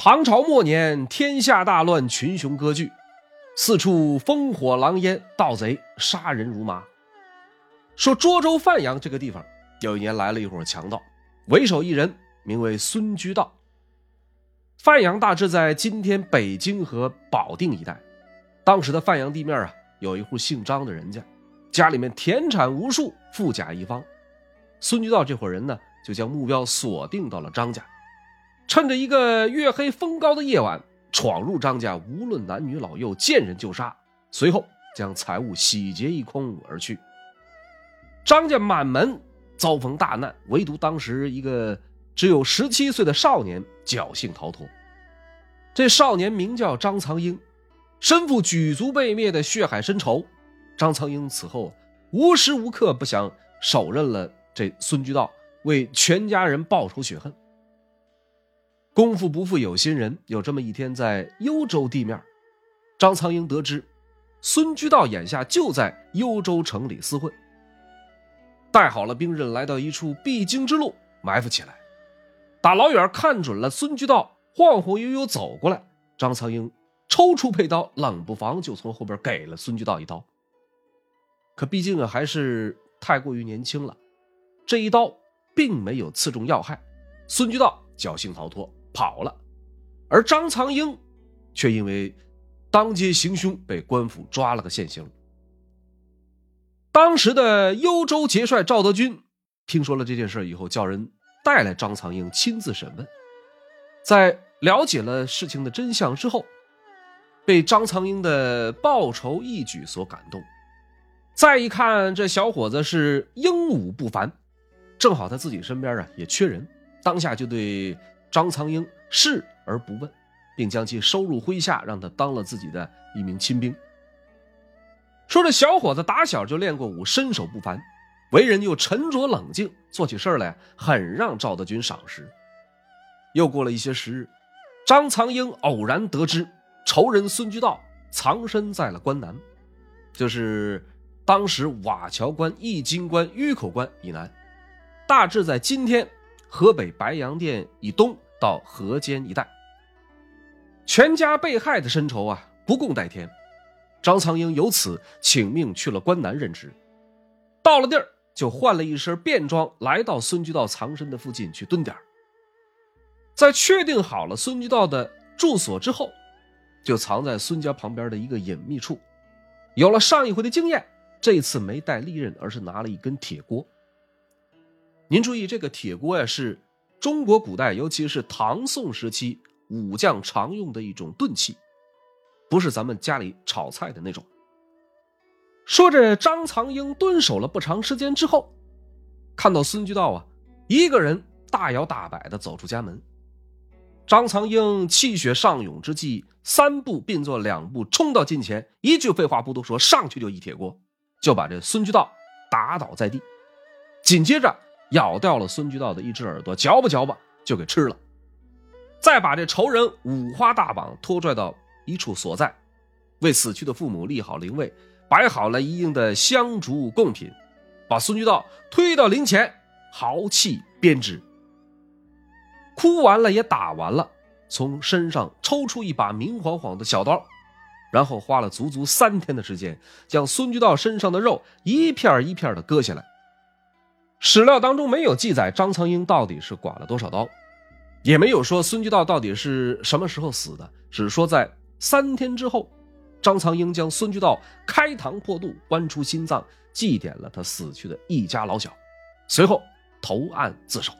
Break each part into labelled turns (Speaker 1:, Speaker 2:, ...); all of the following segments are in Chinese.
Speaker 1: 唐朝末年，天下大乱，群雄割据，四处烽火狼烟，盗贼杀人如麻。说涿州范阳这个地方，有一年来了一伙强盗，为首一人名为孙居道。范阳大致在今天北京和保定一带。当时的范阳地面啊，有一户姓张的人家，家里面田产无数，富甲一方。孙居道这伙人呢，就将目标锁定到了张家，趁着一个月黑风高的夜晚，闯入张家，无论男女老幼，见人就杀，随后将财物洗劫一空而去。张家满门遭逢大难，唯独当时一个只有十七岁的少年侥幸逃脱。这少年名叫张苍英，身负举族被灭的血海深仇。张苍英此后无时无刻不想手刃了。这孙居道为全家人报仇雪恨。功夫不负有心人，有这么一天，在幽州地面，张苍鹰得知孙居道眼下就在幽州城里厮混，带好了兵刃，来到一处必经之路埋伏起来。打老远看准了孙居道晃晃悠悠走过来，张苍鹰抽出佩刀，冷不防就从后边给了孙居道一刀。可毕竟啊，还是太过于年轻了。这一刀并没有刺中要害，孙居道侥幸逃脱跑了，而张藏英却因为当街行凶被官府抓了个现行。当时的幽州节帅赵德军听说了这件事以后，叫人带来张藏英亲自审问，在了解了事情的真相之后，被张藏英的报仇义举所感动，再一看这小伙子是英武不凡。正好他自己身边啊也缺人，当下就对张苍鹰视而不问，并将其收入麾下，让他当了自己的一名亲兵。说这小伙子打小就练过武，身手不凡，为人又沉着冷静，做起事来很让赵德军赏识。又过了一些时日，张苍鹰偶然得知仇人孙居道藏身在了关南，就是当时瓦桥关、易筋关、峪口关以南。大致在今天河北白洋淀以东到河间一带，全家被害的深仇啊，不共戴天。张苍鹰由此请命去了关南任职，到了地儿就换了一身便装，来到孙居道藏身的附近去蹲点在确定好了孙居道的住所之后，就藏在孙家旁边的一个隐秘处。有了上一回的经验，这次没带利刃，而是拿了一根铁锅。您注意，这个铁锅呀，是中国古代，尤其是唐宋时期武将常用的一种钝器，不是咱们家里炒菜的那种。说着，张藏英蹲守了不长时间之后，看到孙居道啊，一个人大摇大摆的走出家门。张藏英气血上涌之际，三步并作两步冲到近前，一句废话不多说，上去就一铁锅，就把这孙居道打倒在地，紧接着。咬掉了孙居道的一只耳朵，嚼吧嚼吧就给吃了，再把这仇人五花大绑拖拽到一处所在，为死去的父母立好灵位，摆好了一应的香烛贡品，把孙居道推到灵前，豪气编织。哭完了也打完了，从身上抽出一把明晃晃的小刀，然后花了足足三天的时间，将孙居道身上的肉一片一片的割下来。史料当中没有记载张苍鹰到底是剐了多少刀，也没有说孙居道到底是什么时候死的，只说在三天之后，张苍鹰将孙居道开膛破肚，剜出心脏，祭奠了他死去的一家老小，随后投案自首。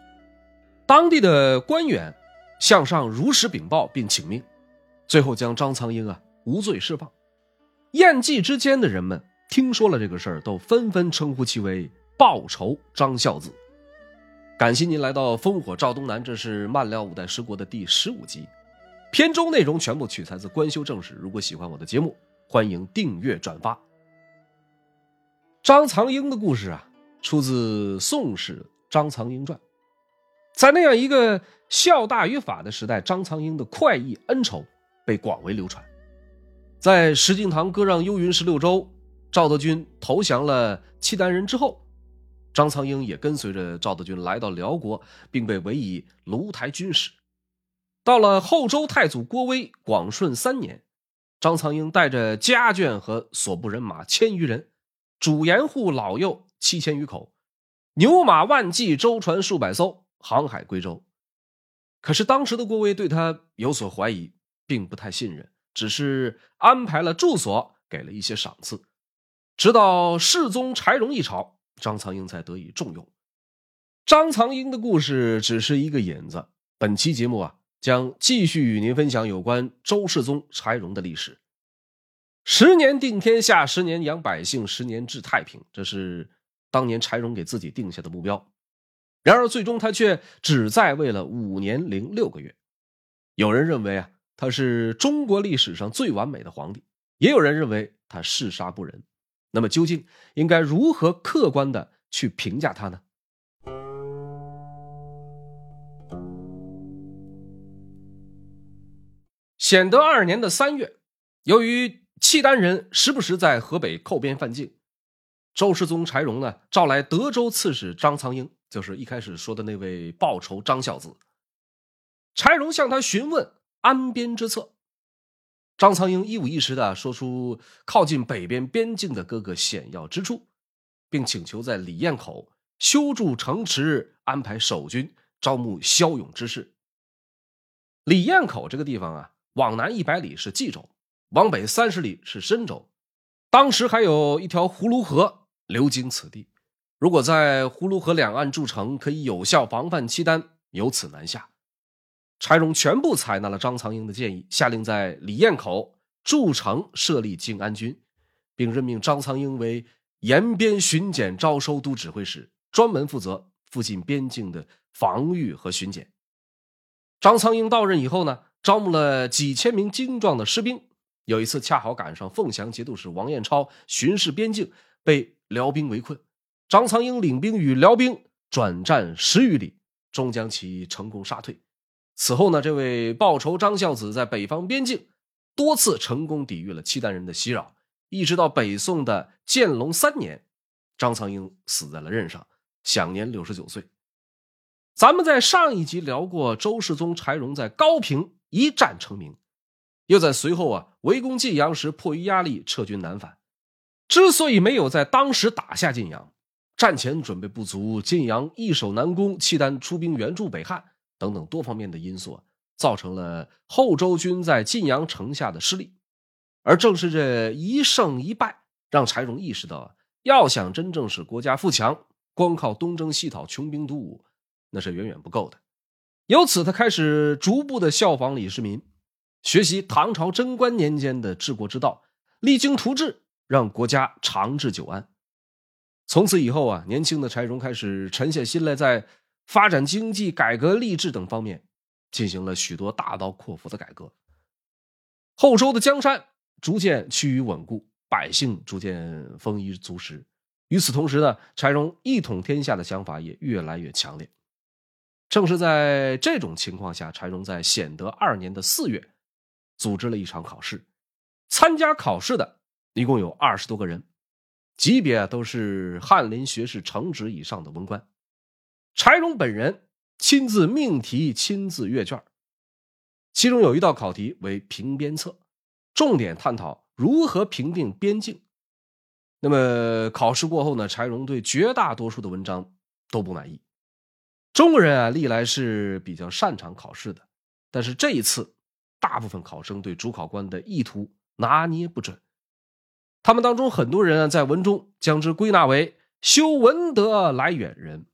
Speaker 1: 当地的官员向上如实禀报并请命，最后将张苍鹰啊无罪释放。宴祭之间的人们听说了这个事儿，都纷纷称呼其为。报仇张孝子，感谢您来到《烽火赵东南》，这是漫聊五代十国的第十五集，片中内容全部取材自《官修正史》。如果喜欢我的节目，欢迎订阅转发。张藏英的故事啊，出自《宋史·张藏英传》。在那样一个孝大于法的时代，张藏英的快意恩仇被广为流传。在石敬瑭割让幽云十六州，赵德军投降了契丹人之后。张苍鹰也跟随着赵德军来到辽国，并被委以卢台军使。到了后周太祖郭威广顺三年，张苍鹰带着家眷和所部人马千余人，主盐户老幼七千余口，牛马万计，舟船数百艘，航海归州。可是当时的郭威对他有所怀疑，并不太信任，只是安排了住所，给了一些赏赐。直到世宗柴荣一朝，张苍鹰才得以重用。张苍鹰的故事只是一个引子。本期节目啊，将继续与您分享有关周世宗柴荣的历史。十年定天下，十年养百姓，十年治太平，这是当年柴荣给自己定下的目标。然而，最终他却只在位了五年零六个月。有人认为啊，他是中国历史上最完美的皇帝；也有人认为他嗜杀不仁。那么究竟应该如何客观的去评价他呢？显德二年的三月，由于契丹人时不时在河北寇边犯境，周世宗柴荣呢召来德州刺史张苍鹰，就是一开始说的那位报仇张孝子。柴荣向他询问安边之策。张苍鹰一五一十的说出靠近北边边境的各个险要之处，并请求在李堰口修筑城池，安排守军，招募骁勇之士。李堰口这个地方啊，往南一百里是冀州，往北三十里是深州。当时还有一条葫芦河流经此地，如果在葫芦河两岸筑城，可以有效防范契丹由此南下。柴荣全部采纳了张苍鹰的建议，下令在李堰口筑城设立靖安军，并任命张苍鹰为延边巡检招收都指挥使，专门负责附近边境的防御和巡检。张苍鹰到任以后呢，招募了几千名精壮的士兵。有一次，恰好赶上凤翔节度使王彦超巡视边境，被辽兵围困。张苍鹰领兵与辽兵转战十余里，终将其成功杀退。此后呢，这位报仇张孝子在北方边境多次成功抵御了契丹人的袭扰，一直到北宋的建隆三年，张苍鹰死在了任上，享年六十九岁。咱们在上一集聊过，周世宗柴荣在高平一战成名，又在随后啊围攻晋阳时迫于压力撤军南返。之所以没有在当时打下晋阳，战前准备不足，晋阳易守难攻，契丹出兵援助北汉。等等多方面的因素，造成了后周军在晋阳城下的失利。而正是这一胜一败，让柴荣意识到，要想真正使国家富强，光靠东征西讨、穷兵黩武，那是远远不够的。由此，他开始逐步的效仿李世民，学习唐朝贞观年间的治国之道，励精图治，让国家长治久安。从此以后啊，年轻的柴荣开始沉下心来，在。发展经济、改革吏治等方面，进行了许多大刀阔斧的改革。后周的江山逐渐趋于稳固，百姓逐渐丰衣足食。与此同时呢，柴荣一统天下的想法也越来越强烈。正是在这种情况下，柴荣在显德二年的四月，组织了一场考试。参加考试的一共有二十多个人，级别都是翰林学士承旨以上的文官。柴荣本人亲自命题，亲自阅卷其中有一道考题为评边策，重点探讨如何评定边境。那么考试过后呢？柴荣对绝大多数的文章都不满意。中国人啊，历来是比较擅长考试的，但是这一次，大部分考生对主考官的意图拿捏不准。他们当中很多人啊，在文中将之归纳为修文德来远人。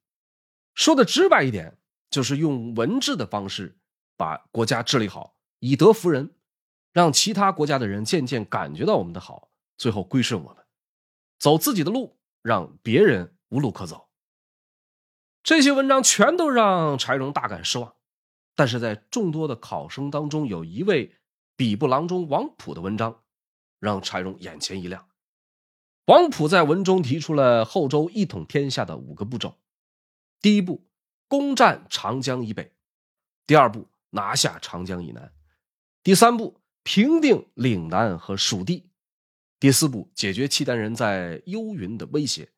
Speaker 1: 说的直白一点，就是用文治的方式把国家治理好，以德服人，让其他国家的人渐渐感觉到我们的好，最后归顺我们，走自己的路，让别人无路可走。这些文章全都让柴荣大感失望，但是在众多的考生当中，有一位比部郎中王普的文章，让柴荣眼前一亮。王普在文中提出了后周一统天下的五个步骤。第一步，攻占长江以北；第二步，拿下长江以南；第三步，平定岭南和蜀地；第四步，解决契丹人在幽云的威胁；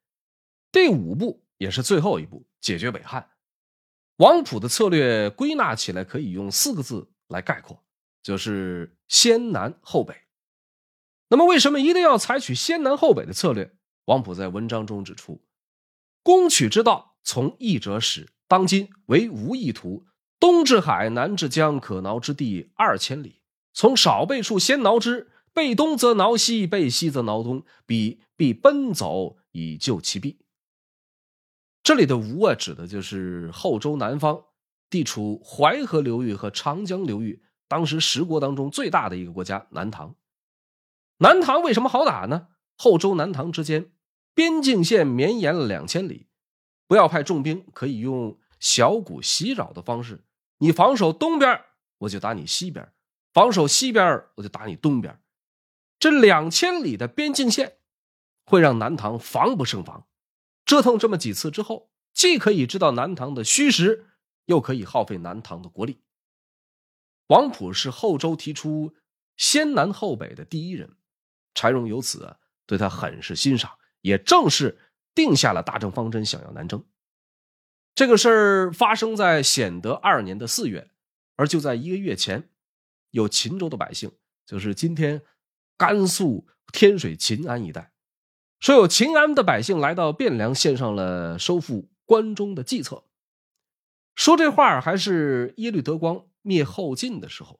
Speaker 1: 第五步，也是最后一步，解决北汉。王普的策略归纳起来可以用四个字来概括，就是先南后北。那么，为什么一定要采取先南后北的策略？王普在文章中指出，攻取之道，从易者始。当今为无意图，东至海，南至江，可挠之地二千里。从少背处先挠之，背东则挠西，背西则挠东，彼必奔走以救其弊。这里的吴啊，指的就是后周南方，地处淮河流域和长江流域，当时十国当中最大的一个国家南唐。南唐为什么好打呢？后周南唐之间边境线绵延了两千里，不要派重兵，可以用小股袭扰的方式。你防守东边，我就打你西边；防守西边，我就打你东边。这两千里的边境线会让南唐防不胜防。折腾这么几次之后，既可以知道南唐的虚实，又可以耗费南唐的国力。王普是后周提出先南后北的第一人。柴荣由此对他很是欣赏，也正是定下了大政方针，想要南征。这个事儿发生在显德二年的四月，而就在一个月前，有秦州的百姓，就是今天甘肃天水秦安一带，说有秦安的百姓来到汴梁，献上了收复关中的计策。说这话还是耶律德光灭后晋的时候，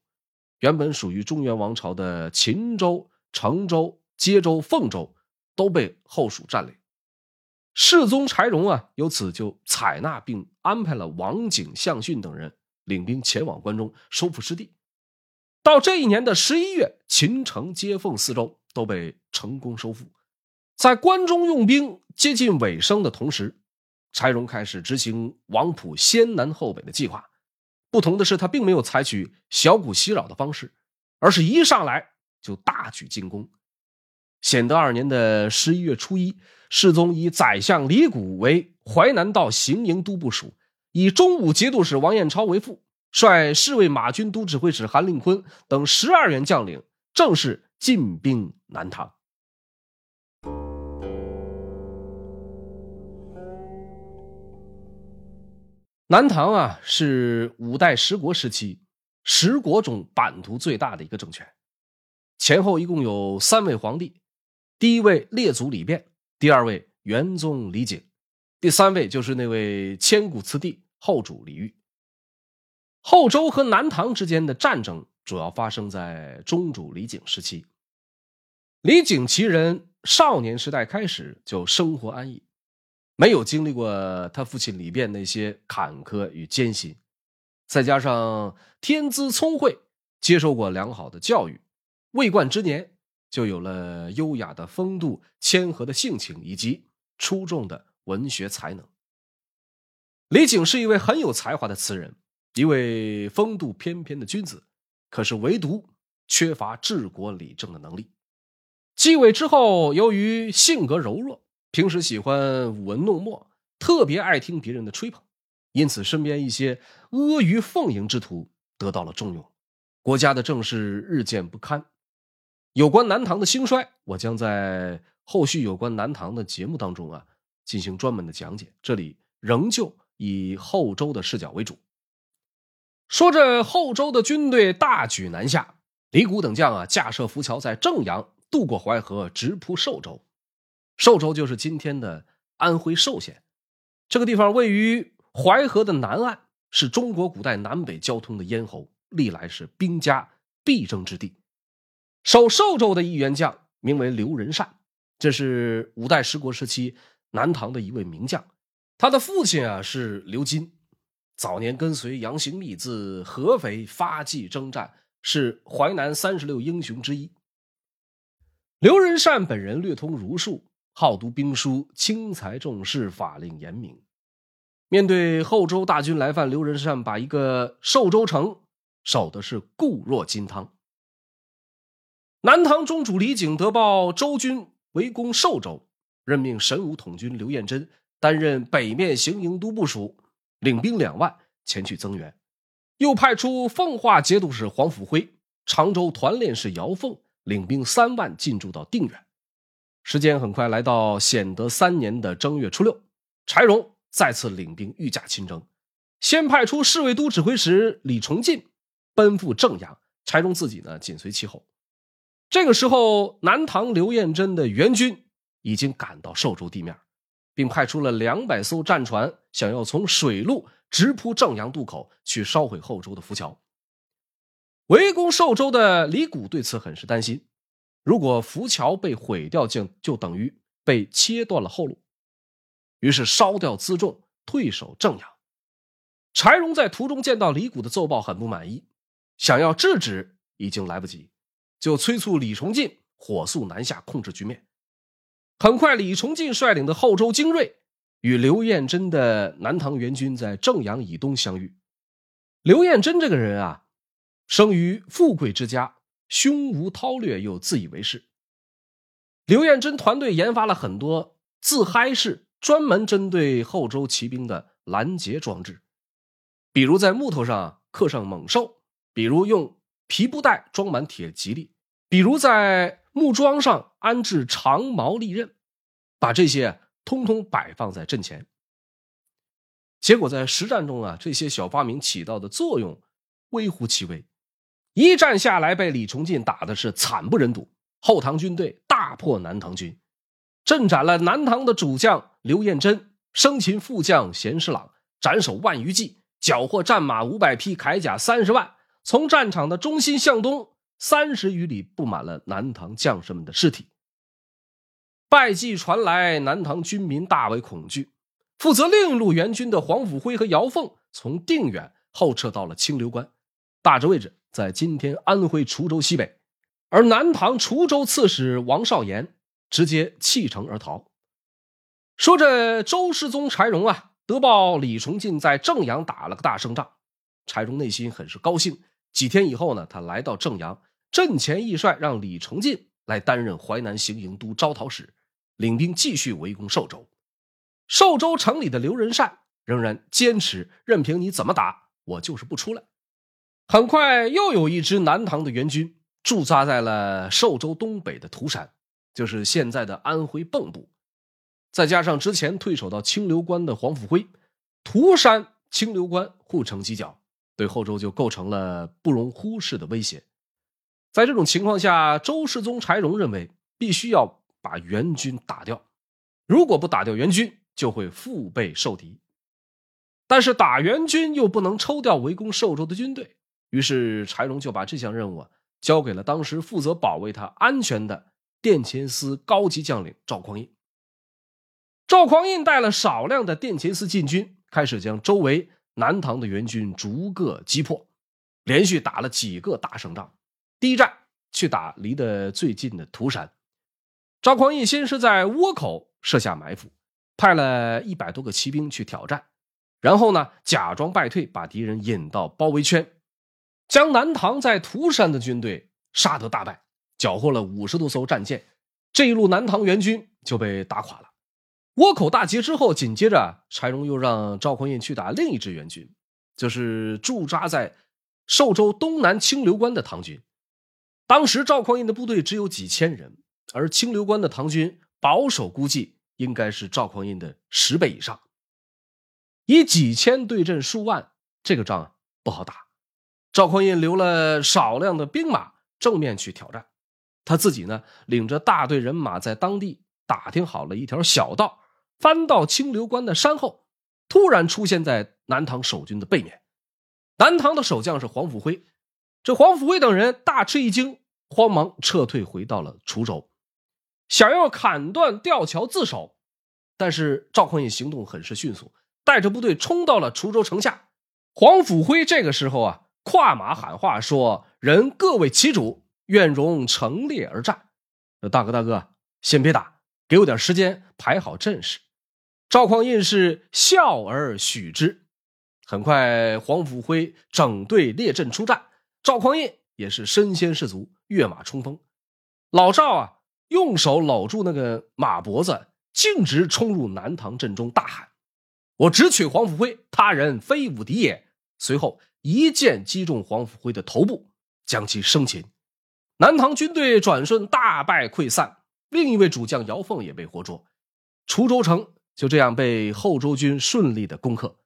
Speaker 1: 原本属于中原王朝的秦州。成州、接州、凤州都被后蜀占领，世宗柴荣啊，由此就采纳并安排了王景、向逊等人领兵前往关中收复失地。到这一年的十一月，秦城、接奉四州都被成功收复。在关中用兵接近尾声的同时，柴荣开始执行王普先南后北的计划。不同的是，他并没有采取小股袭扰的方式，而是一上来。就大举进攻。显德二年的十一月初一，世宗以宰相李谷为淮南道行营都部署，以中武节度使王彦超为副，率侍卫马军都指挥使韩令坤等十二员将领，正式进兵南唐。南唐啊，是五代十国时期十国中版图最大的一个政权。前后一共有三位皇帝，第一位列祖李昪，第二位元宗李璟，第三位就是那位千古次帝后主李煜。后周和南唐之间的战争主要发生在中主李璟时期。李璟其人少年时代开始就生活安逸，没有经历过他父亲李昪那些坎坷与艰辛，再加上天资聪慧，接受过良好的教育。未冠之年，就有了优雅的风度、谦和的性情以及出众的文学才能。李璟是一位很有才华的词人，一位风度翩翩的君子，可是唯独缺乏治国理政的能力。继位之后，由于性格柔弱，平时喜欢舞文弄墨，特别爱听别人的吹捧，因此身边一些阿谀奉迎之徒得到了重用，国家的政事日渐不堪。有关南唐的兴衰，我将在后续有关南唐的节目当中啊进行专门的讲解。这里仍旧以后周的视角为主。说着后周的军队大举南下，李谷等将啊架设浮桥在正阳渡过淮河，直扑寿州。寿州就是今天的安徽寿县，这个地方位于淮河的南岸，是中国古代南北交通的咽喉，历来是兵家必争之地。守寿州的一员将名为刘仁善，这是五代十国时期南唐的一位名将。他的父亲啊是刘金，早年跟随杨行密自合肥发迹征战，是淮南三十六英雄之一。刘仁善本人略通儒术，好读兵书，轻财重士，法令严明。面对后周大军来犯，刘仁善把一个寿州城守的是固若金汤。南唐中主李璟得报周军围攻寿州，任命神武统军刘彦珍担任北面行营都部署，领兵两万前去增援，又派出奉化节度使黄甫辉、常州团练使姚凤领兵三万进驻到定远。时间很快来到显德三年的正月初六，柴荣再次领兵御驾亲征，先派出侍卫都指挥使李崇进奔赴正阳，柴荣自己呢紧随其后。这个时候，南唐刘彦珍的援军已经赶到寿州地面，并派出了两百艘战船，想要从水路直扑正阳渡口，去烧毁后周的浮桥。围攻寿州的李谷对此很是担心，如果浮桥被毁掉，就就等于被切断了后路。于是烧掉辎重，退守正阳。柴荣在途中见到李谷的奏报，很不满意，想要制止已经来不及。就催促李崇进火速南下控制局面。很快，李崇进率领的后周精锐与刘彦珍的南唐援军在正阳以东相遇。刘彦珍这个人啊，生于富贵之家，胸无韬略又自以为是。刘彦珍团队研发了很多自嗨式、专门针对后周骑兵的拦截装置，比如在木头上刻上猛兽，比如用。皮布袋装满铁蒺藜，比如在木桩上安置长矛利刃，把这些通通摆放在阵前。结果在实战中啊，这些小发明起到的作用微乎其微。一战下来，被李崇进打的是惨不忍睹，后唐军队大破南唐军，阵斩了南唐的主将刘彦珍，生擒副将贤师朗，斩首万余骑，缴获战马五百匹，铠甲三十万。从战场的中心向东三十余里，布满了南唐将士们的尸体。败绩传来，南唐军民大为恐惧。负责另一路援军的黄甫辉和姚凤从定远后撤到了清流关，大致位置在今天安徽滁州西北。而南唐滁州刺史王少言直接弃城而逃。说这周世宗柴荣啊，得报李崇进在正阳打了个大胜仗，柴荣内心很是高兴。几天以后呢，他来到正阳，阵前易帅让李崇进来担任淮南行营都招讨使，领兵继续围攻寿州。寿州城里的刘仁善仍然坚持，任凭你怎么打，我就是不出来。很快，又有一支南唐的援军驻扎在了寿州东北的涂山，就是现在的安徽蚌埠。再加上之前退守到清流关的黄甫辉，涂山、清流关互成犄角。对后周就构成了不容忽视的威胁。在这种情况下，周世宗柴荣认为必须要把援军打掉，如果不打掉援军，就会腹背受敌。但是打援军又不能抽调围攻寿州的军队，于是柴荣就把这项任务交给了当时负责保卫他安全的殿前司高级将领赵匡胤。赵匡胤带了少量的殿前司禁军，开始将周围。南唐的援军逐个击破，连续打了几个大胜仗。第一战去打离得最近的涂山，赵匡胤先是在倭口设下埋伏，派了一百多个骑兵去挑战，然后呢假装败退，把敌人引到包围圈，将南唐在涂山的军队杀得大败，缴获了五十多艘战舰。这一路南唐援军就被打垮了。倭寇大捷之后，紧接着柴荣又让赵匡胤去打另一支援军，就是驻扎在寿州东南清流关的唐军。当时赵匡胤的部队只有几千人，而清流关的唐军保守估计应该是赵匡胤的十倍以上。以几千对阵数万，这个仗不好打。赵匡胤留了少量的兵马正面去挑战，他自己呢领着大队人马在当地打听好了一条小道。翻到清流关的山后，突然出现在南唐守军的背面。南唐的守将是黄甫辉，这黄甫辉等人大吃一惊，慌忙撤退回到了滁州，想要砍断吊桥自首。但是赵匡胤行动很是迅速，带着部队冲到了滁州城下。黄甫辉这个时候啊，跨马喊话说：“人各为其主，愿容成列而战。”大哥大哥，先别打，给我点时间排好阵势。赵匡胤是笑而许之。很快，黄甫辉整队列阵出战，赵匡胤也是身先士卒，跃马冲锋。老赵啊，用手搂住那个马脖子，径直冲入南唐阵中，大喊：“我只取黄甫辉，他人非吾敌也！”随后一剑击中黄甫辉的头部，将其生擒。南唐军队转瞬大败溃散，另一位主将姚凤也被活捉。滁州城。就这样被后周军顺利的攻克。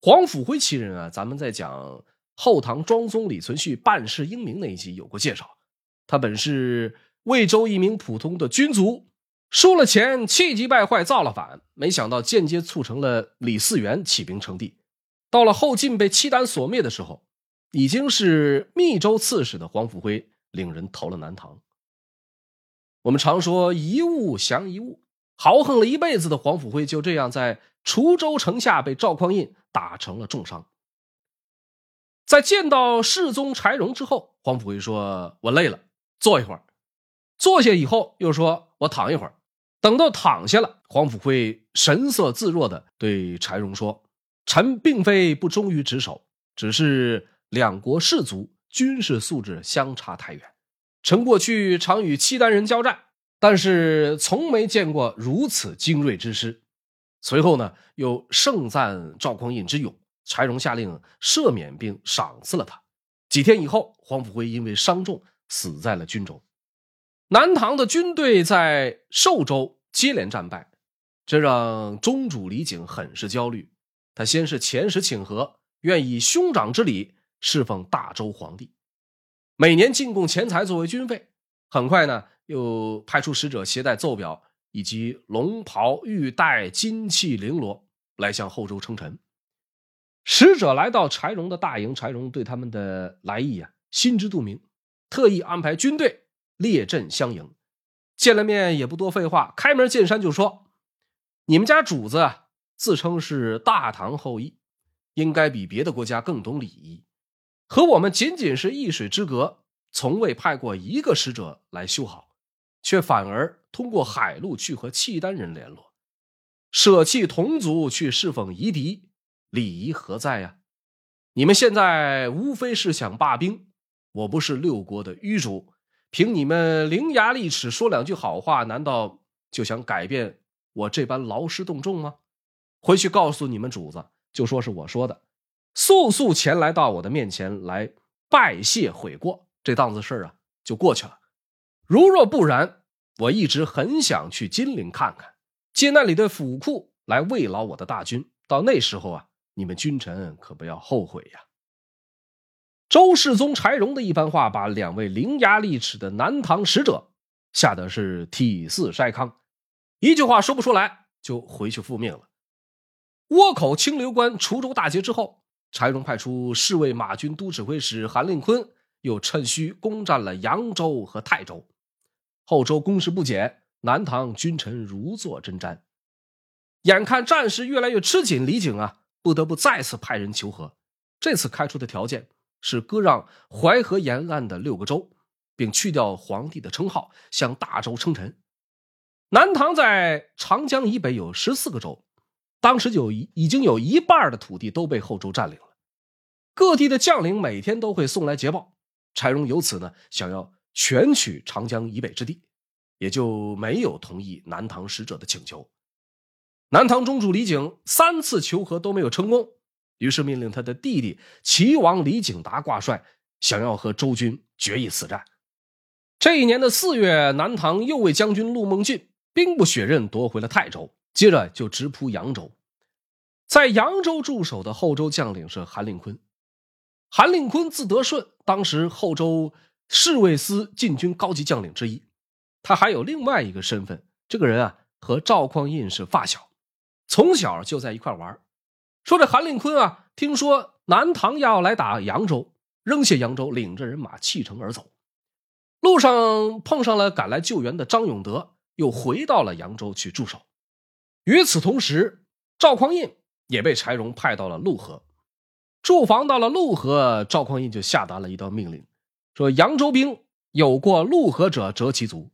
Speaker 1: 黄甫辉其人啊，咱们在讲后唐庄宗李存勖办事英明那一集有过介绍。他本是魏州一名普通的军卒，输了钱，气急败坏，造了反。没想到间接促成了李嗣源起兵称帝。到了后晋被契丹所灭的时候，已经是密州刺史的黄甫辉领人投了南唐。我们常说一物降一物，豪横了一辈子的黄甫辉就这样在滁州城下被赵匡胤打成了重伤。在见到世宗柴荣之后，黄甫辉说：“我累了，坐一会儿。”坐下以后又说：“我躺一会儿。”等到躺下了，黄甫辉神色自若的对柴荣说：“臣并非不忠于职守，只是两国士族军事素质相差太远。臣过去常与契丹人交战，但是从没见过如此精锐之师。”随后呢，又盛赞赵匡胤之勇。柴荣下令赦免并赏赐了他。几天以后，黄甫辉因为伤重死在了军中。南唐的军队在寿州接连战败，这让宗主李景很是焦虑。他先是遣使请和，愿以兄长之礼侍奉大周皇帝，每年进贡钱财作为军费。很快呢，又派出使者携带奏表以及龙袍玉带、金器绫罗来向后周称臣。使者来到柴荣的大营，柴荣对他们的来意啊心知肚明，特意安排军队列阵相迎。见了面也不多废话，开门见山就说：“你们家主子自称是大唐后裔，应该比别的国家更懂礼仪，和我们仅仅是一水之隔，从未派过一个使者来修好，却反而通过海路去和契丹人联络，舍弃同族去侍奉夷狄。”礼仪何在呀？你们现在无非是想罢兵。我不是六国的愚主，凭你们伶牙俐齿说两句好话，难道就想改变我这般劳师动众吗？回去告诉你们主子，就说是我说的，速速前来到我的面前来拜谢悔过，这档子事啊就过去了。如若不然，我一直很想去金陵看看，借那里的府库来慰劳我的大军。到那时候啊。你们君臣可不要后悔呀！周世宗柴荣的一番话，把两位伶牙俐齿的南唐使者吓得是体似筛糠，一句话说不出来，就回去复命了。倭寇清流关滁州大捷之后，柴荣派出侍卫马军都指挥使韩令坤，又趁虚攻占了扬州和泰州。后周攻势不减，南唐君臣如坐针毡。眼看战事越来越吃紧，李景啊！不得不再次派人求和，这次开出的条件是割让淮河沿岸的六个州，并去掉皇帝的称号，向大周称臣。南唐在长江以北有十四个州，当时就已已经有一半的土地都被后周占领了。各地的将领每天都会送来捷报，柴荣由此呢想要全取长江以北之地，也就没有同意南唐使者的请求。南唐中主李景三次求和都没有成功，于是命令他的弟弟齐王李景达挂帅，想要和周军决一死战。这一年的四月，南唐右卫将军陆梦俊兵不血刃夺回了泰州，接着就直扑扬州。在扬州驻守的后周将领是韩令坤。韩令坤字德顺，当时后周侍卫司禁军高级将领之一。他还有另外一个身份，这个人啊和赵匡胤是发小。从小就在一块玩说这韩令坤啊，听说南唐要来打扬州，扔下扬州，领着人马弃城而走。路上碰上了赶来救援的张永德，又回到了扬州去驻守。与此同时，赵匡胤也被柴荣派到了陆河，驻防到了陆河，赵匡胤就下达了一道命令，说扬州兵有过陆河者，折其足。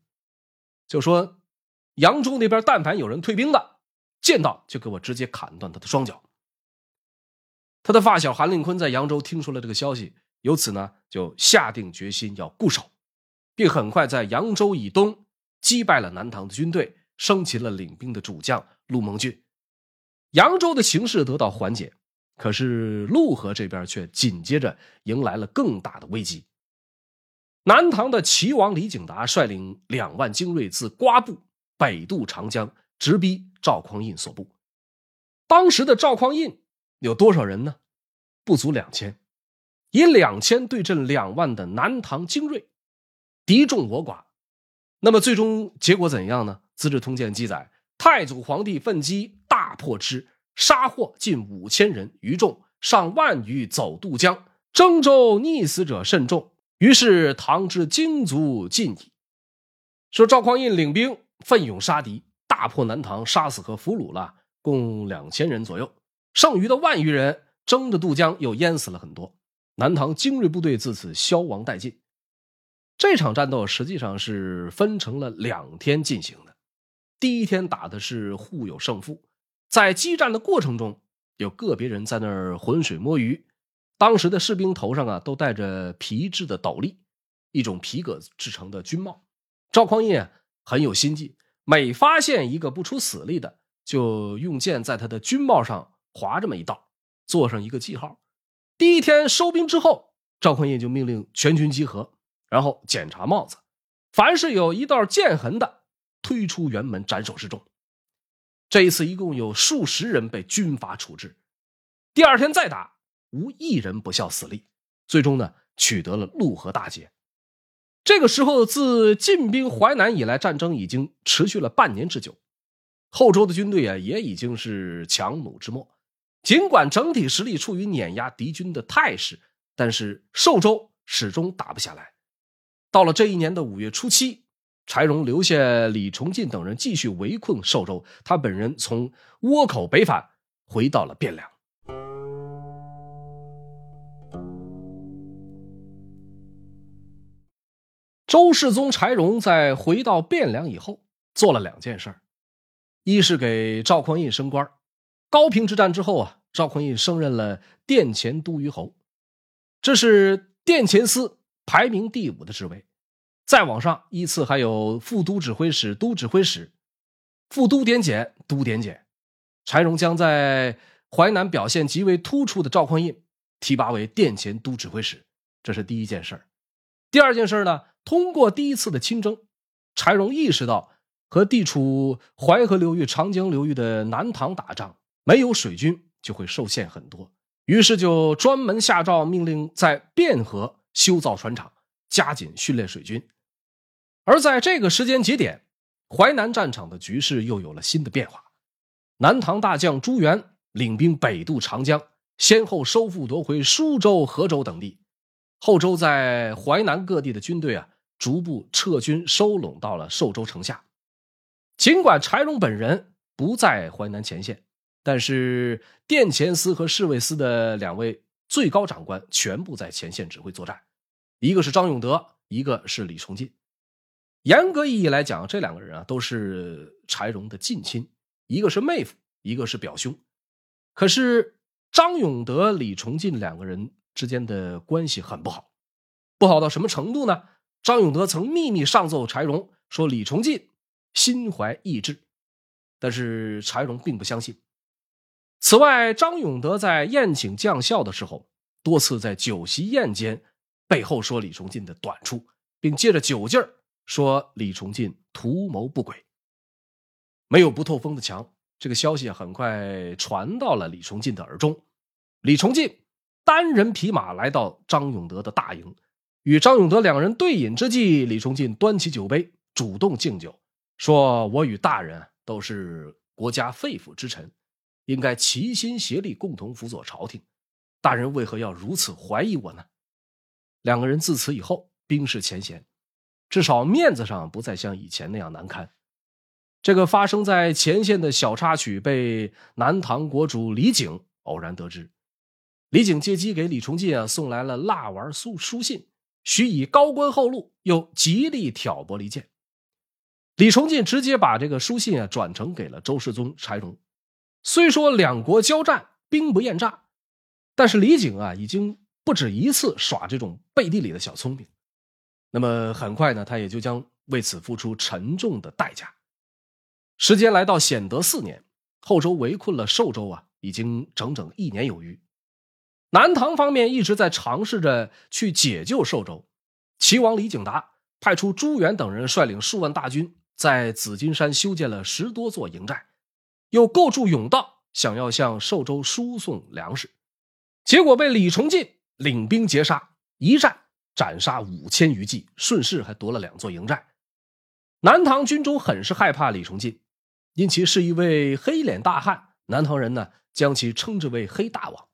Speaker 1: 就说扬州那边但凡有人退兵的。见到就给我直接砍断他的双脚。他的发小韩令坤在扬州听说了这个消息，由此呢就下定决心要固守，并很快在扬州以东击败了南唐的军队，生擒了领兵的主将陆蒙俊。扬州的形势得到缓解，可是陆河这边却紧接着迎来了更大的危机。南唐的齐王李景达率领两万精锐自瓜埠北渡长江。直逼赵匡胤所部，当时的赵匡胤有多少人呢？不足两千，以两千对阵两万的南唐精锐，敌众我寡。那么最终结果怎样呢？《资治通鉴》记载，太祖皇帝奋击，大破之，杀获近五千人余众，上万余走渡江，征州溺死者甚众。于是唐之精卒尽矣。说赵匡胤领兵奋勇杀敌，大破南唐，杀死和俘虏了共两千人左右，剩余的万余人争着渡江，又淹死了很多。南唐精锐部队自此消亡殆尽。这场战斗实际上是分成了两天进行的。第一天打的是互有胜负，在激战的过程中，有个别人在那儿浑水摸鱼。当时的士兵头上啊都戴着皮质的斗笠，一种皮革制成的军帽。赵匡胤很有心计，每发现一个不出死力的，就用剑在他的军帽上划这么一道，做上一个记号。第一天收兵之后，赵匡胤就命令全军集合，然后检查帽子，凡是有一道剑痕的，推出辕门斩首示众。这一次一共有数十人被军法处置。第二天再打，无一人不效死力，最终呢取得了陆河大捷。这个时候，自进兵淮南以来，战争已经持续了半年之久，后周的军队啊也已经是强弩之末。尽管整体实力处于碾压敌军的态势，但是寿州始终打不下来。到了这一年的五月初七，柴荣留下李崇进等人继续围困寿州，他本人从倭口北返，回到了汴梁。周世宗柴荣在回到汴梁以后，做了两件事一是给赵匡胤升官高平之战之后啊，赵匡胤升任了殿前都虞侯，这是殿前司排名第五的职位。再往上依次还有副都指挥使、都指挥使、副都点检、都点检。柴荣将在淮南表现极为突出的赵匡胤提拔为殿前都指挥使，这是第一件事第二件事呢，通过第一次的亲征，柴荣意识到和地处淮河流域、长江流域的南唐打仗。没有水军就会受限很多，于是就专门下诏命令在汴河修造船厂，加紧训练水军。而在这个时间节点，淮南战场的局势又有了新的变化。南唐大将朱元领兵北渡长江，先后收复夺回舒州、河州等地。后周在淮南各地的军队啊，逐步撤军收拢到了寿州城下。尽管柴荣本人不在淮南前线。但是殿前司和侍卫司的两位最高长官全部在前线指挥作战，一个是张永德，一个是李崇进。严格意义来讲，这两个人啊都是柴荣的近亲，一个是妹夫，一个是表兄。可是张永德、李崇进两个人之间的关系很不好，不好到什么程度呢？张永德曾秘密上奏柴荣说李崇进心怀异志，但是柴荣并不相信。此外，张永德在宴请将校的时候，多次在酒席宴间背后说李崇进的短处，并借着酒劲儿说李崇进图谋不轨。没有不透风的墙，这个消息很快传到了李崇进的耳中。李崇进单人匹马来到张永德的大营，与张永德两人对饮之际，李崇进端起酒杯，主动敬酒，说：“我与大人都是国家肺腑之臣。”应该齐心协力，共同辅佐朝廷。大人为何要如此怀疑我呢？两个人自此以后冰释前嫌，至少面子上不再像以前那样难堪。这个发生在前线的小插曲被南唐国主李景偶然得知。李景借机给李崇进啊送来了蜡丸书书信，许以高官厚禄，又极力挑拨离间。李崇进直接把这个书信啊转呈给了周世宗柴荣。虽说两国交战兵不厌诈，但是李景啊已经不止一次耍这种背地里的小聪明。那么很快呢，他也就将为此付出沉重的代价。时间来到显德四年，后周围困了寿州啊，已经整整一年有余。南唐方面一直在尝试着去解救寿州。齐王李景达派出朱元等人率领数万大军，在紫金山修建了十多座营寨。又构筑甬道，想要向寿州输送粮食，结果被李崇进领兵截杀，一战斩杀五千余骑，顺势还夺了两座营寨。南唐军中很是害怕李崇进，因其是一位黑脸大汉，南唐人呢将其称之为黑大王。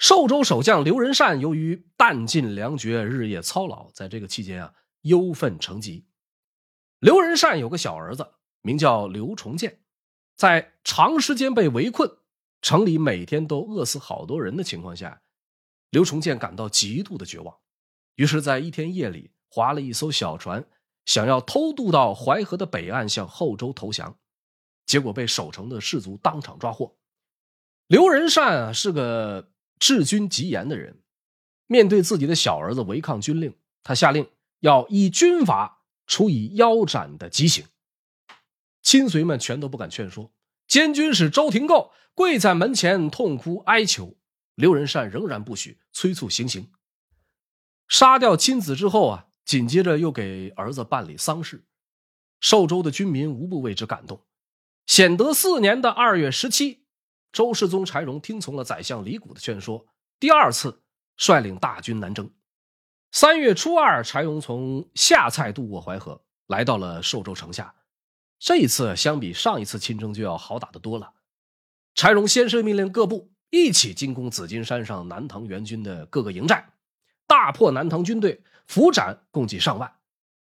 Speaker 1: 寿州守将刘仁善由于弹尽粮绝，日夜操劳，在这个期间啊忧愤成疾。刘仁善有个小儿子，名叫刘重建，在长时间被围困，城里每天都饿死好多人的情况下。刘重建感到极度的绝望，于是，在一天夜里划了一艘小船，想要偷渡到淮河的北岸向后周投降，结果被守城的士卒当场抓获。刘仁善啊是个治军极严的人，面对自己的小儿子违抗军令，他下令要以军法处以腰斩的极刑。亲随们全都不敢劝说，监军使周廷构跪在门前痛哭哀求。刘仁善仍然不许催促行刑。杀掉亲子之后啊，紧接着又给儿子办理丧事。寿州的军民无不为之感动。显德四年的二月十七，周世宗柴荣听从了宰相李谷的劝说，第二次率领大军南征。三月初二，柴荣从下蔡渡过淮河，来到了寿州城下。这一次相比上一次亲征就要好打得多了。柴荣先是命令各部。一起进攻紫金山上南唐援军的各个营寨，大破南唐军队，俘斩共计上万。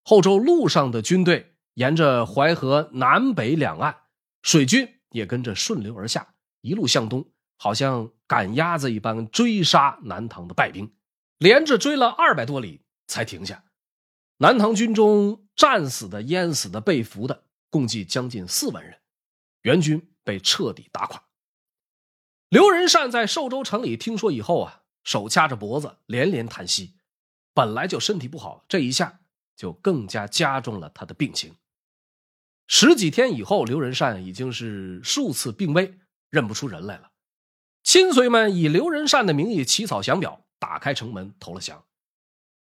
Speaker 1: 后周路上的军队沿着淮河南北两岸，水军也跟着顺流而下，一路向东，好像赶鸭子一般追杀南唐的败兵，连着追了二百多里才停下。南唐军中战死的、淹死的、被俘的，共计将近四万人，援军被彻底打垮。刘仁善在寿州城里听说以后啊，手掐着脖子，连连叹息。本来就身体不好，这一下就更加加重了他的病情。十几天以后，刘仁善已经是数次病危，认不出人来了。亲随们以刘仁善的名义起草降表，打开城门投了降。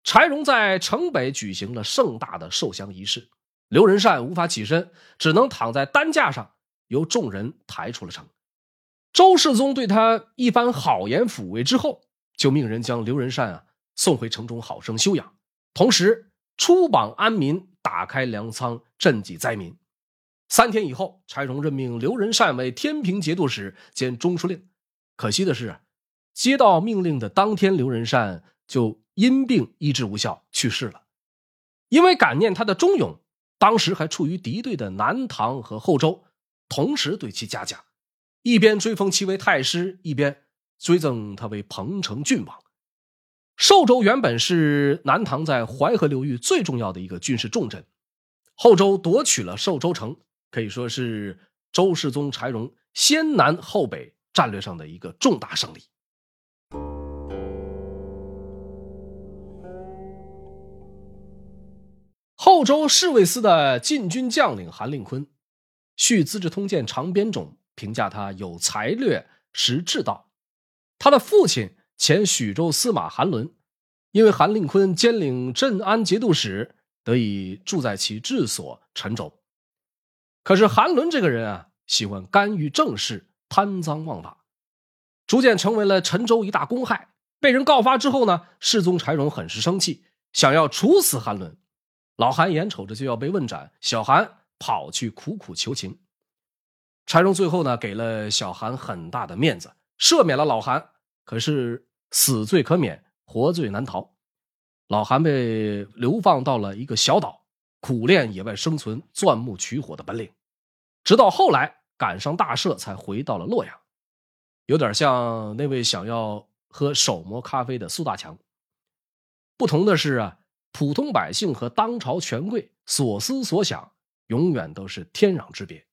Speaker 1: 柴荣在城北举行了盛大的受降仪式。刘仁善无法起身，只能躺在担架上，由众人抬出了城。周世宗对他一番好言抚慰之后，就命人将刘仁善啊送回城中好生休养，同时出榜安民，打开粮仓赈济灾民。三天以后，柴荣任命刘仁善为天平节度使兼中书令。可惜的是，接到命令的当天，刘仁善就因病医治无效去世了。因为感念他的忠勇，当时还处于敌对的南唐和后周同时对其嘉奖。一边追封其为太师，一边追赠他为彭城郡王。寿州原本是南唐在淮河流域最重要的一个军事重镇，后周夺取了寿州城，可以说是周世宗柴荣先南后北战略上的一个重大胜利。后周侍卫司的禁军将领韩令坤，续《资治通鉴》长编中。评价他有才略，识志道。他的父亲前许州司马韩伦，因为韩令坤兼领镇安节度使，得以住在其治所陈州。可是韩伦这个人啊，喜欢干预政事，贪赃枉法，逐渐成为了陈州一大公害。被人告发之后呢，世宗柴荣很是生气，想要处死韩伦。老韩眼瞅着就要被问斩，小韩跑去苦苦求情。柴荣最后呢，给了小韩很大的面子，赦免了老韩。可是死罪可免，活罪难逃。老韩被流放到了一个小岛，苦练野外生存、钻木取火的本领。直到后来赶上大赦，才回到了洛阳。有点像那位想要喝手磨咖啡的苏大强。不同的是啊，普通百姓和当朝权贵所思所想，永远都是天壤之别。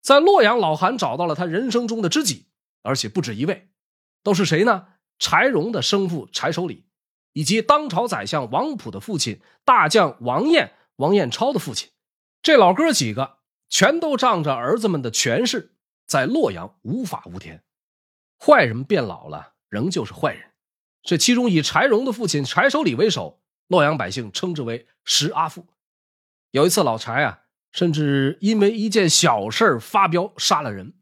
Speaker 1: 在洛阳，老韩找到了他人生中的知己，而且不止一位，都是谁呢？柴荣的生父柴守礼，以及当朝宰相王普的父亲大将王彦、王彦超的父亲。这老哥几个全都仗着儿子们的权势，在洛阳无法无天。坏人变老了，仍旧是坏人。这其中以柴荣的父亲柴守礼为首，洛阳百姓称之为石阿父。有一次，老柴啊。甚至因为一件小事发飙杀了人，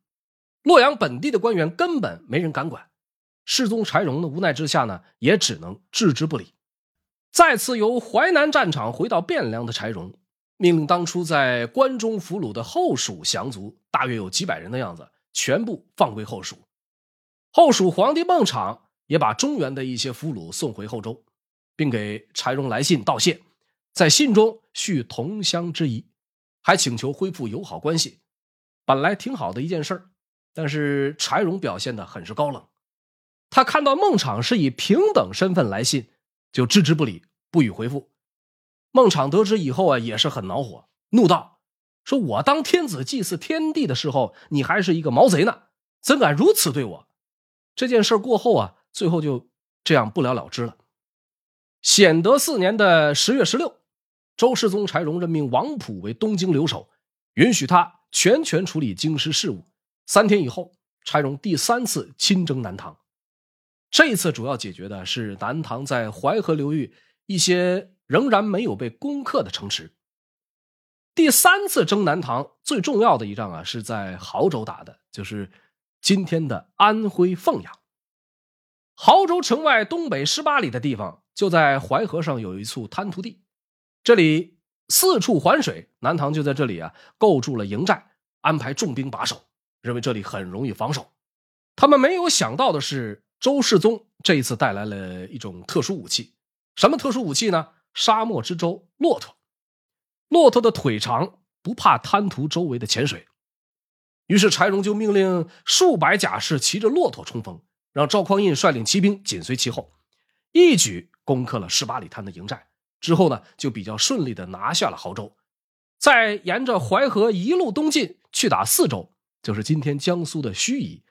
Speaker 1: 洛阳本地的官员根本没人敢管。世宗柴荣的无奈之下呢，也只能置之不理。再次由淮南战场回到汴梁的柴荣，命令当初在关中俘虏的后蜀降卒，大约有几百人的样子，全部放归后蜀。后蜀皇帝孟昶也把中原的一些俘虏送回后周，并给柴荣来信道谢，在信中叙同乡之谊，还请求恢复友好关系。本来挺好的一件事但是柴荣表现的很是高冷。他看到孟昶是以平等身份来信。就置之不理，不予回复。孟昶得知以后啊，也是很恼火，怒道：“说我当天子祭祀天地的时候，你还是一个毛贼呢，怎敢如此对我？”这件事过后啊，最后就这样不了了之了。显德四年的十月十六，周世宗柴荣任命王溥为东京留守，允许他全权处理京师事务。三天以后，柴荣第三次亲征南唐。这一次主要解决的是南唐在淮河流域一些仍然没有被攻克的城池。第三次征南唐最重要的一仗啊，是在亳州打的，就是今天的安徽凤阳。亳州城外东北十八里的地方，就在淮河上有一处滩涂地，这里四处环水，南唐就在这里啊构筑了营寨，安排重兵把守，认为这里很容易防守。他们没有想到的是。周世宗这一次带来了一种特殊武器，什么特殊武器呢？沙漠之舟——骆驼。骆驼的腿长，不怕滩涂周围的浅水。于是柴荣就命令数百甲士骑着骆驼冲锋，让赵匡胤率领骑兵紧随其后，一举攻克了十八里滩的营寨。之后呢，就比较顺利的拿下了亳州，再沿着淮河一路东进，去打四州，就是今天江苏的盱眙。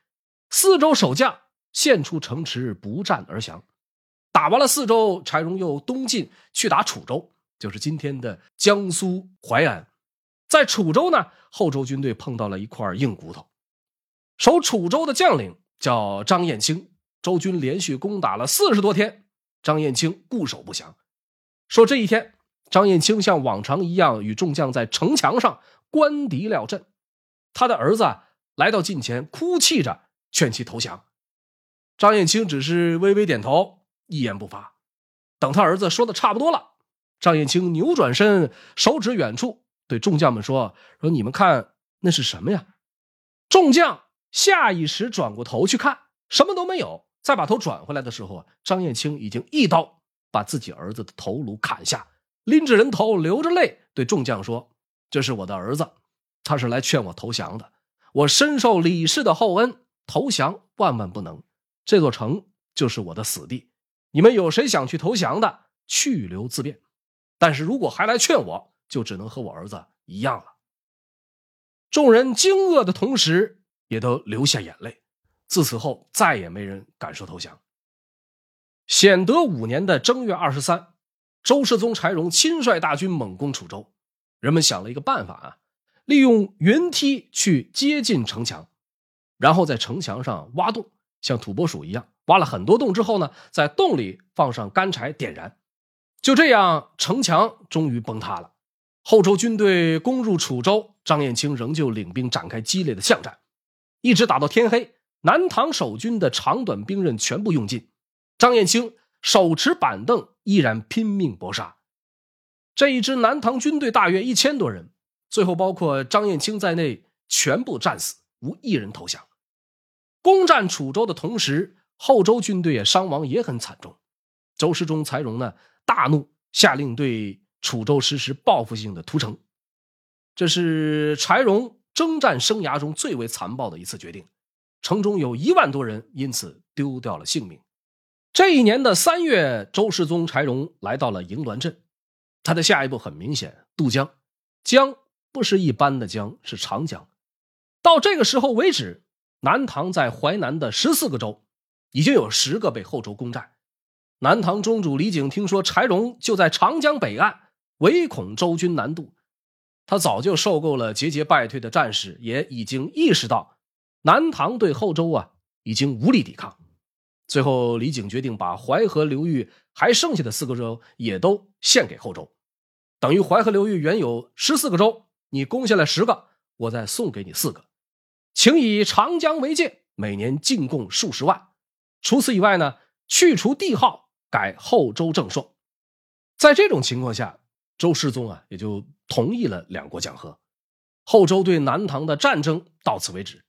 Speaker 1: 四州守将。献出城池，不战而降。打完了四州，柴荣又东进去打楚州，就是今天的江苏淮安。在楚州呢，后周军队碰到了一块硬骨头。守楚州的将领叫张彦清，周军连续攻打了四十多天，张彦清固守不降。说这一天，张彦清像往常一样与众将在城墙上观敌料阵。他的儿子来到近前，哭泣着劝其投降。张燕青只是微微点头，一言不发。等他儿子说的差不多了，张燕青扭转身，手指远处，对众将们说：“说你们看那是什么呀？”众将下意识转过头去看，什么都没有。再把头转回来的时候，张燕青已经一刀把自己儿子的头颅砍下，拎着人头，流着泪对众将说：“这是我的儿子，他是来劝我投降的。我深受李氏的厚恩，投降万万不能。”这座城就是我的死地，你们有谁想去投降的，去留自便。但是如果还来劝我，就只能和我儿子一样了。众人惊愕的同时，也都流下眼泪。自此后，再也没人敢说投降。显德五年的正月二十三，周世宗柴荣亲率大军猛攻楚州。人们想了一个办法啊，利用云梯去接近城墙，然后在城墙上挖洞。像土拨鼠一样挖了很多洞之后呢，在洞里放上干柴点燃，就这样城墙终于崩塌了。后周军队攻入楚州，张彦清仍旧领兵展开激烈的巷战，一直打到天黑。南唐守军的长短兵刃全部用尽，张彦清手持板凳依然拼命搏杀。这一支南唐军队大约一千多人，最后包括张彦清在内全部战死，无一人投降。攻占楚州的同时，后周军队也伤亡也很惨重。周世宗柴荣呢大怒，下令对楚州实施报复性的屠城。这是柴荣征战生涯中最为残暴的一次决定。城中有一万多人因此丢掉了性命。这一年的三月，周世宗柴荣来到了营峦镇，他的下一步很明显，渡江。江不是一般的江，是长江。到这个时候为止。南唐在淮南的十四个州，已经有十个被后周攻占。南唐中主李景听说柴荣就在长江北岸，唯恐周军南渡，他早就受够了节节败退的战士，也已经意识到南唐对后周啊已经无力抵抗。最后，李景决定把淮河流域还剩下的四个州也都献给后周，等于淮河流域原有十四个州，你攻下来十个，我再送给你四个。请以长江为界，每年进贡数十万。除此以外呢，去除帝号，改后周正朔。在这种情况下，周世宗啊也就同意了两国讲和。后周对南唐的战争到此为止。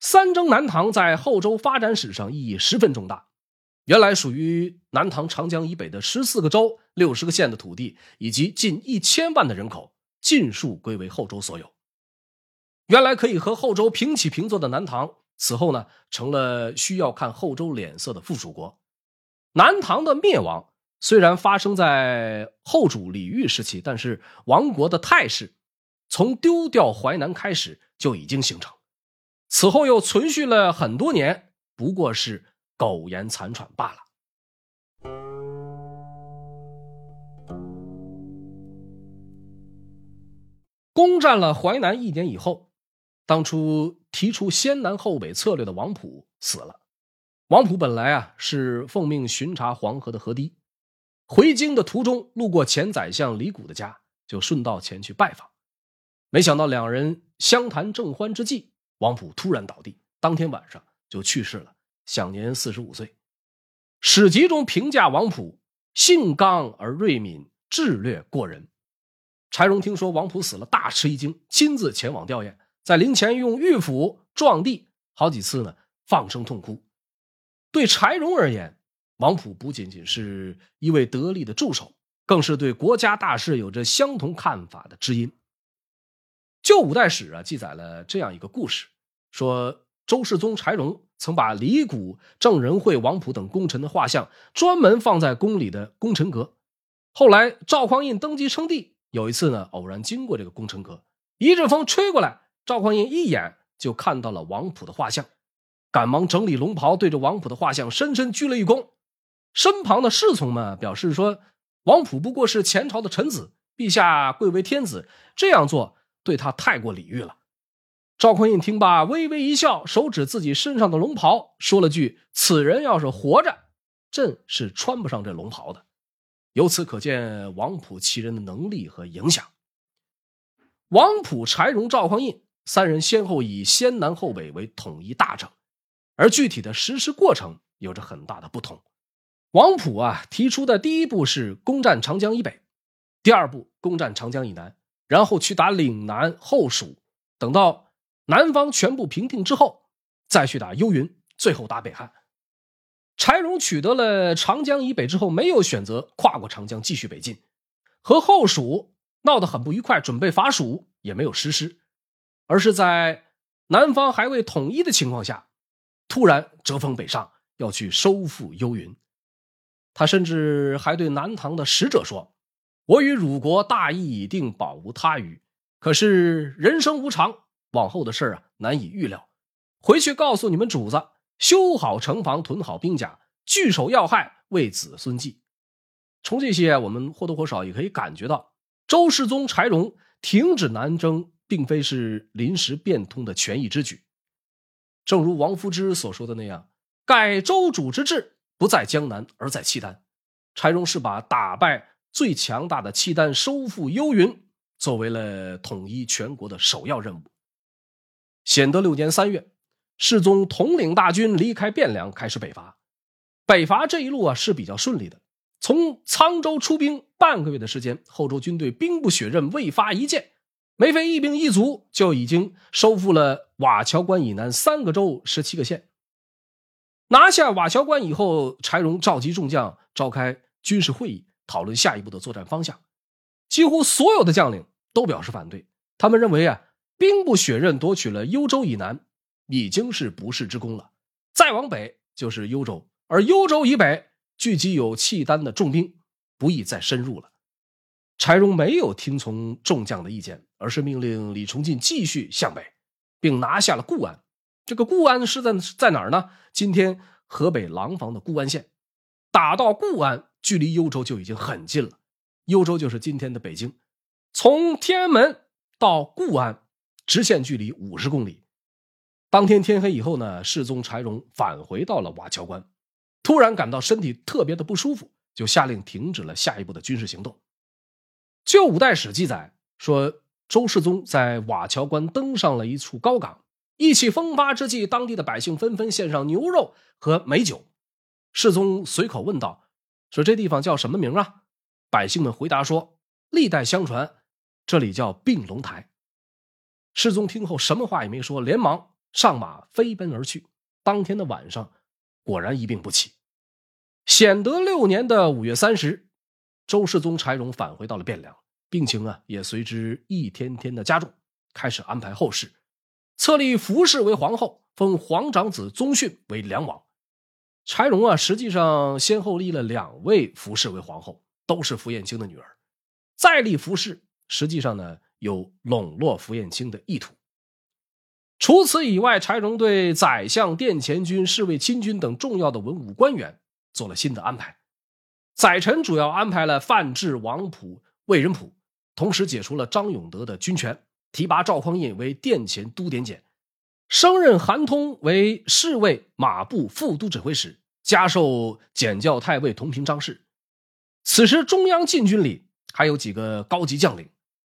Speaker 1: 三征南唐在后周发展史上意义十分重大。原来属于南唐长江以北的十四个州、六十个县的土地，以及近一千万的人口，尽数归为后周所有。原来可以和后周平起平坐的南唐，此后呢，成了需要看后周脸色的附属国。南唐的灭亡虽然发生在后主李煜时期，但是亡国的态势，从丢掉淮南开始就已经形成。此后又存续了很多年，不过是苟延残喘罢了。攻占了淮南一年以后，当初提出先南后北策略的王普死了。王普本来啊是奉命巡查黄河的河堤，回京的途中路过前宰相李谷的家，就顺道前去拜访。没想到两人相谈正欢之际。王普突然倒地，当天晚上就去世了，享年四十五岁。史籍中评价王普性刚而锐敏，智略过人。柴荣听说王普死了，大吃一惊，亲自前往吊唁，在灵前用玉斧撞地好几次呢，放声痛哭。对柴荣而言，王普不仅仅是一位得力的助手，更是对国家大事有着相同看法的知音。旧五代史啊，记载了这样一个故事：说周世宗柴荣曾把李谷、郑仁惠、王普等功臣的画像专门放在宫里的功臣阁。后来赵匡胤登基称帝，有一次呢，偶然经过这个功臣阁，一阵风吹过来，赵匡胤一眼就看到了王普的画像，赶忙整理龙袍，对着王普的画像深深鞠了一躬。身旁的侍从们表示说：“王普不过是前朝的臣子，陛下贵为天子，这样做。”对他太过礼遇了。赵匡胤听罢，微微一笑，手指自己身上的龙袍，说了句：“此人要是活着，朕是穿不上这龙袍的。”由此可见王普其人的能力和影响。王普、柴荣、赵匡胤三人先后以先南后北为统一大政，而具体的实施过程有着很大的不同。王普啊提出的第一步是攻占长江以北，第二步攻占长江以南。然后去打岭南、后蜀，等到南方全部平定之后，再去打幽云，最后打北汉。柴荣取得了长江以北之后，没有选择跨过长江继续北进，和后蜀闹得很不愉快，准备伐蜀也没有实施，而是在南方还未统一的情况下，突然折锋北上，要去收复幽云。他甚至还对南唐的使者说。我与汝国大义已定，保无他虞。可是人生无常，往后的事啊难以预料。回去告诉你们主子，修好城防，屯好兵甲，据守要害，为子孙计。从这些，我们或多或少也可以感觉到，周世宗柴荣停止南征，并非是临时变通的权宜之举。正如王夫之所说的那样：“改周主之志，不在江南，而在契丹。”柴荣是把打败。最强大的契丹收复幽云，作为了统一全国的首要任务。显德六年三月，世宗统领大军离开汴梁，开始北伐。北伐这一路啊是比较顺利的。从沧州出兵半个月的时间，后周军队兵不血刃，未发一箭，梅妃一兵一卒，就已经收复了瓦桥关以南三个州、十七个县。拿下瓦桥关以后，柴荣召集众将召开军事会议。讨论下一步的作战方向，几乎所有的将领都表示反对。他们认为啊，兵不血刃夺取了幽州以南，已经是不世之功了。再往北就是幽州，而幽州以北聚集有契丹的重兵，不宜再深入了。柴荣没有听从众将的意见，而是命令李崇进继续向北，并拿下了固安。这个固安是在在哪儿呢？今天河北廊坊的固安县，打到固安。距离幽州就已经很近了，幽州就是今天的北京，从天安门到固安，直线距离五十公里。当天天黑以后呢，世宗柴荣返回到了瓦桥关，突然感到身体特别的不舒服，就下令停止了下一步的军事行动。旧五代史记载说，周世宗在瓦桥关登上了一处高岗，意气风发之际，当地的百姓纷纷献上牛肉和美酒，世宗随口问道：“说这地方叫什么名啊？”百姓们回答说：“历代相传，这里叫并龙台。”世宗听后什么话也没说，连忙上马飞奔而去。当天的晚上，果然一病不起。显德六年的五月三十，周世宗柴荣返回到了汴梁，病情啊也随之一天天的加重，开始安排后事，册立福氏为皇后，封皇长子宗训为梁王。柴荣啊，实际上先后立了两位福氏为皇后，都是福彦卿的女儿。再立福氏，实际上呢有笼络福彦卿的意图。除此以外，柴荣对宰相、殿前军、侍卫亲军等重要的文武官员。做了新的安排，宰臣主要安排了范质、王普、魏仁溥，同时解除了张永德的军权，提拔赵匡胤为殿前都点检，升任韩通为侍卫马步副都指挥使，加授检校太尉同平章事。此时，中央禁军里还有几个高级将领：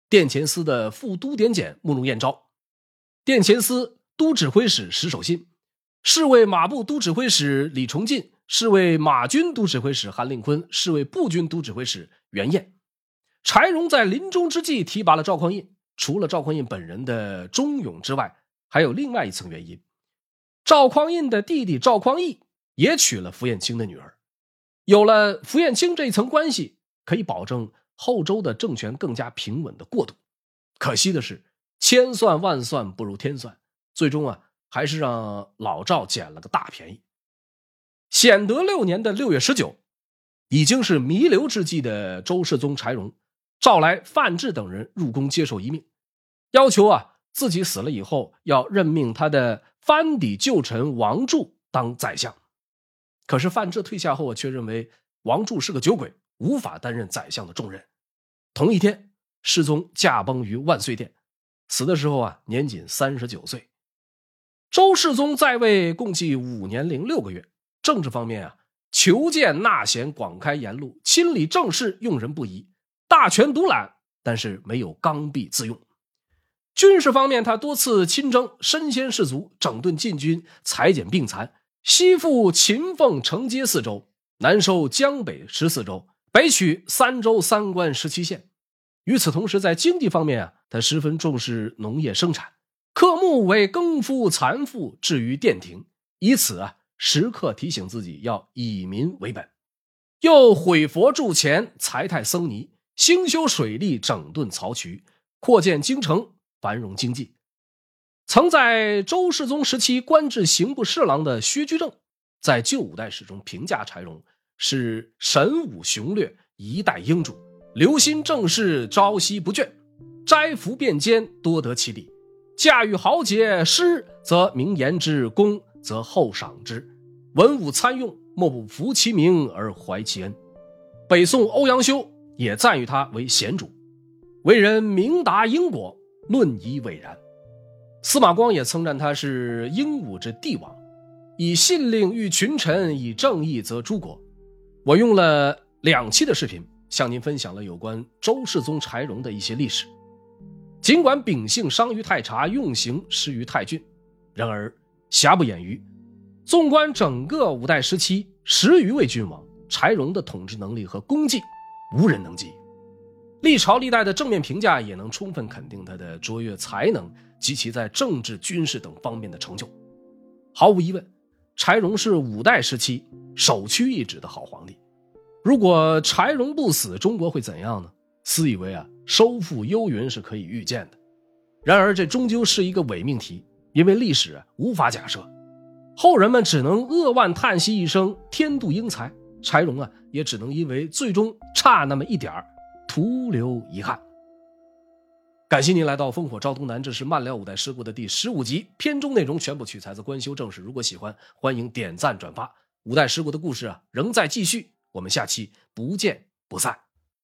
Speaker 1: 殿前司的副都点检慕容彦昭，殿前司都指挥使石守信，侍卫马步都指挥使李崇进。侍卫马军都指挥使韩令坤，侍卫步军都指挥使袁彦。柴荣在临终之际提拔了赵匡胤。除了赵匡胤本人的忠勇之外，还有另外一层原因：赵匡胤的弟弟赵匡义也娶了符彦卿的女儿。有了符彦卿这一层关系，可以保证后周的政权更加平稳的过渡。可惜的是，千算万算不如天算，最终啊，还是让老赵捡了个大便宜。显德六年的六月十九，已经是弥留之际的周世宗柴荣，召来范质等人入宫接受遗命，要求啊自己死了以后要任命他的藩邸旧臣王柱当宰相。可是范质退下后，却认为王柱是个酒鬼，无法担任宰相的重任。同一天，世宗驾崩于万岁殿，死的时候啊年仅三十九岁。周世宗在位共计五年零六个月。政治方面啊，求见纳贤，广开言路，亲理政事，用人不疑，大权独揽，但是没有刚愎自用。军事方面，他多次亲征，身先士卒，整顿禁军，裁减病残，西赴秦凤城街四州，南收江北十四州，北取三州三关十七县。与此同时，在经济方面啊，他十分重视农业生产，刻木为耕夫残妇置于殿庭，以此啊。时刻提醒自己要以民为本，又毁佛铸钱，裁汰僧尼，兴修水利，整顿漕渠，扩建京城，繁荣经济。曾在周世宗时期官至刑部侍郎的薛居正，在旧五代史中评价柴荣是神武雄略，一代英主，留心政事，朝夕不倦，斋服便兼，多得其理，驾驭豪杰，诗则名言之，功则厚赏之。文武参用，莫不服其名而怀其恩。北宋欧阳修也赞誉他为贤主，为人明达因果，论以伟然。司马光也称赞他是英武之帝王，以信令御群臣，以正义则诸国。我用了两期的视频向您分享了有关周世宗柴荣的一些历史。尽管秉性伤于太察，用刑失于太俊，然而瑕不掩瑜。纵观整个五代时期，十余位君王，柴荣的统治能力和功绩，无人能及。历朝历代的正面评价也能充分肯定他的卓越才能及其在政治、军事等方面的成就。毫无疑问，柴荣是五代时期首屈一指的好皇帝。如果柴荣不死，中国会怎样呢？私以为啊，收复幽云是可以预见的。然而，这终究是一个伪命题，因为历史无法假设。后人们只能扼腕叹息一声“天妒英才”，柴荣啊，也只能因为最终差那么一点儿，徒留遗憾。感谢您来到《烽火照东南》，这是慢聊五代十国的第十五集，片中内容全部取材自官修正史。如果喜欢，欢迎点赞转发。五代十国的故事啊，仍在继续，我们下期不见不散。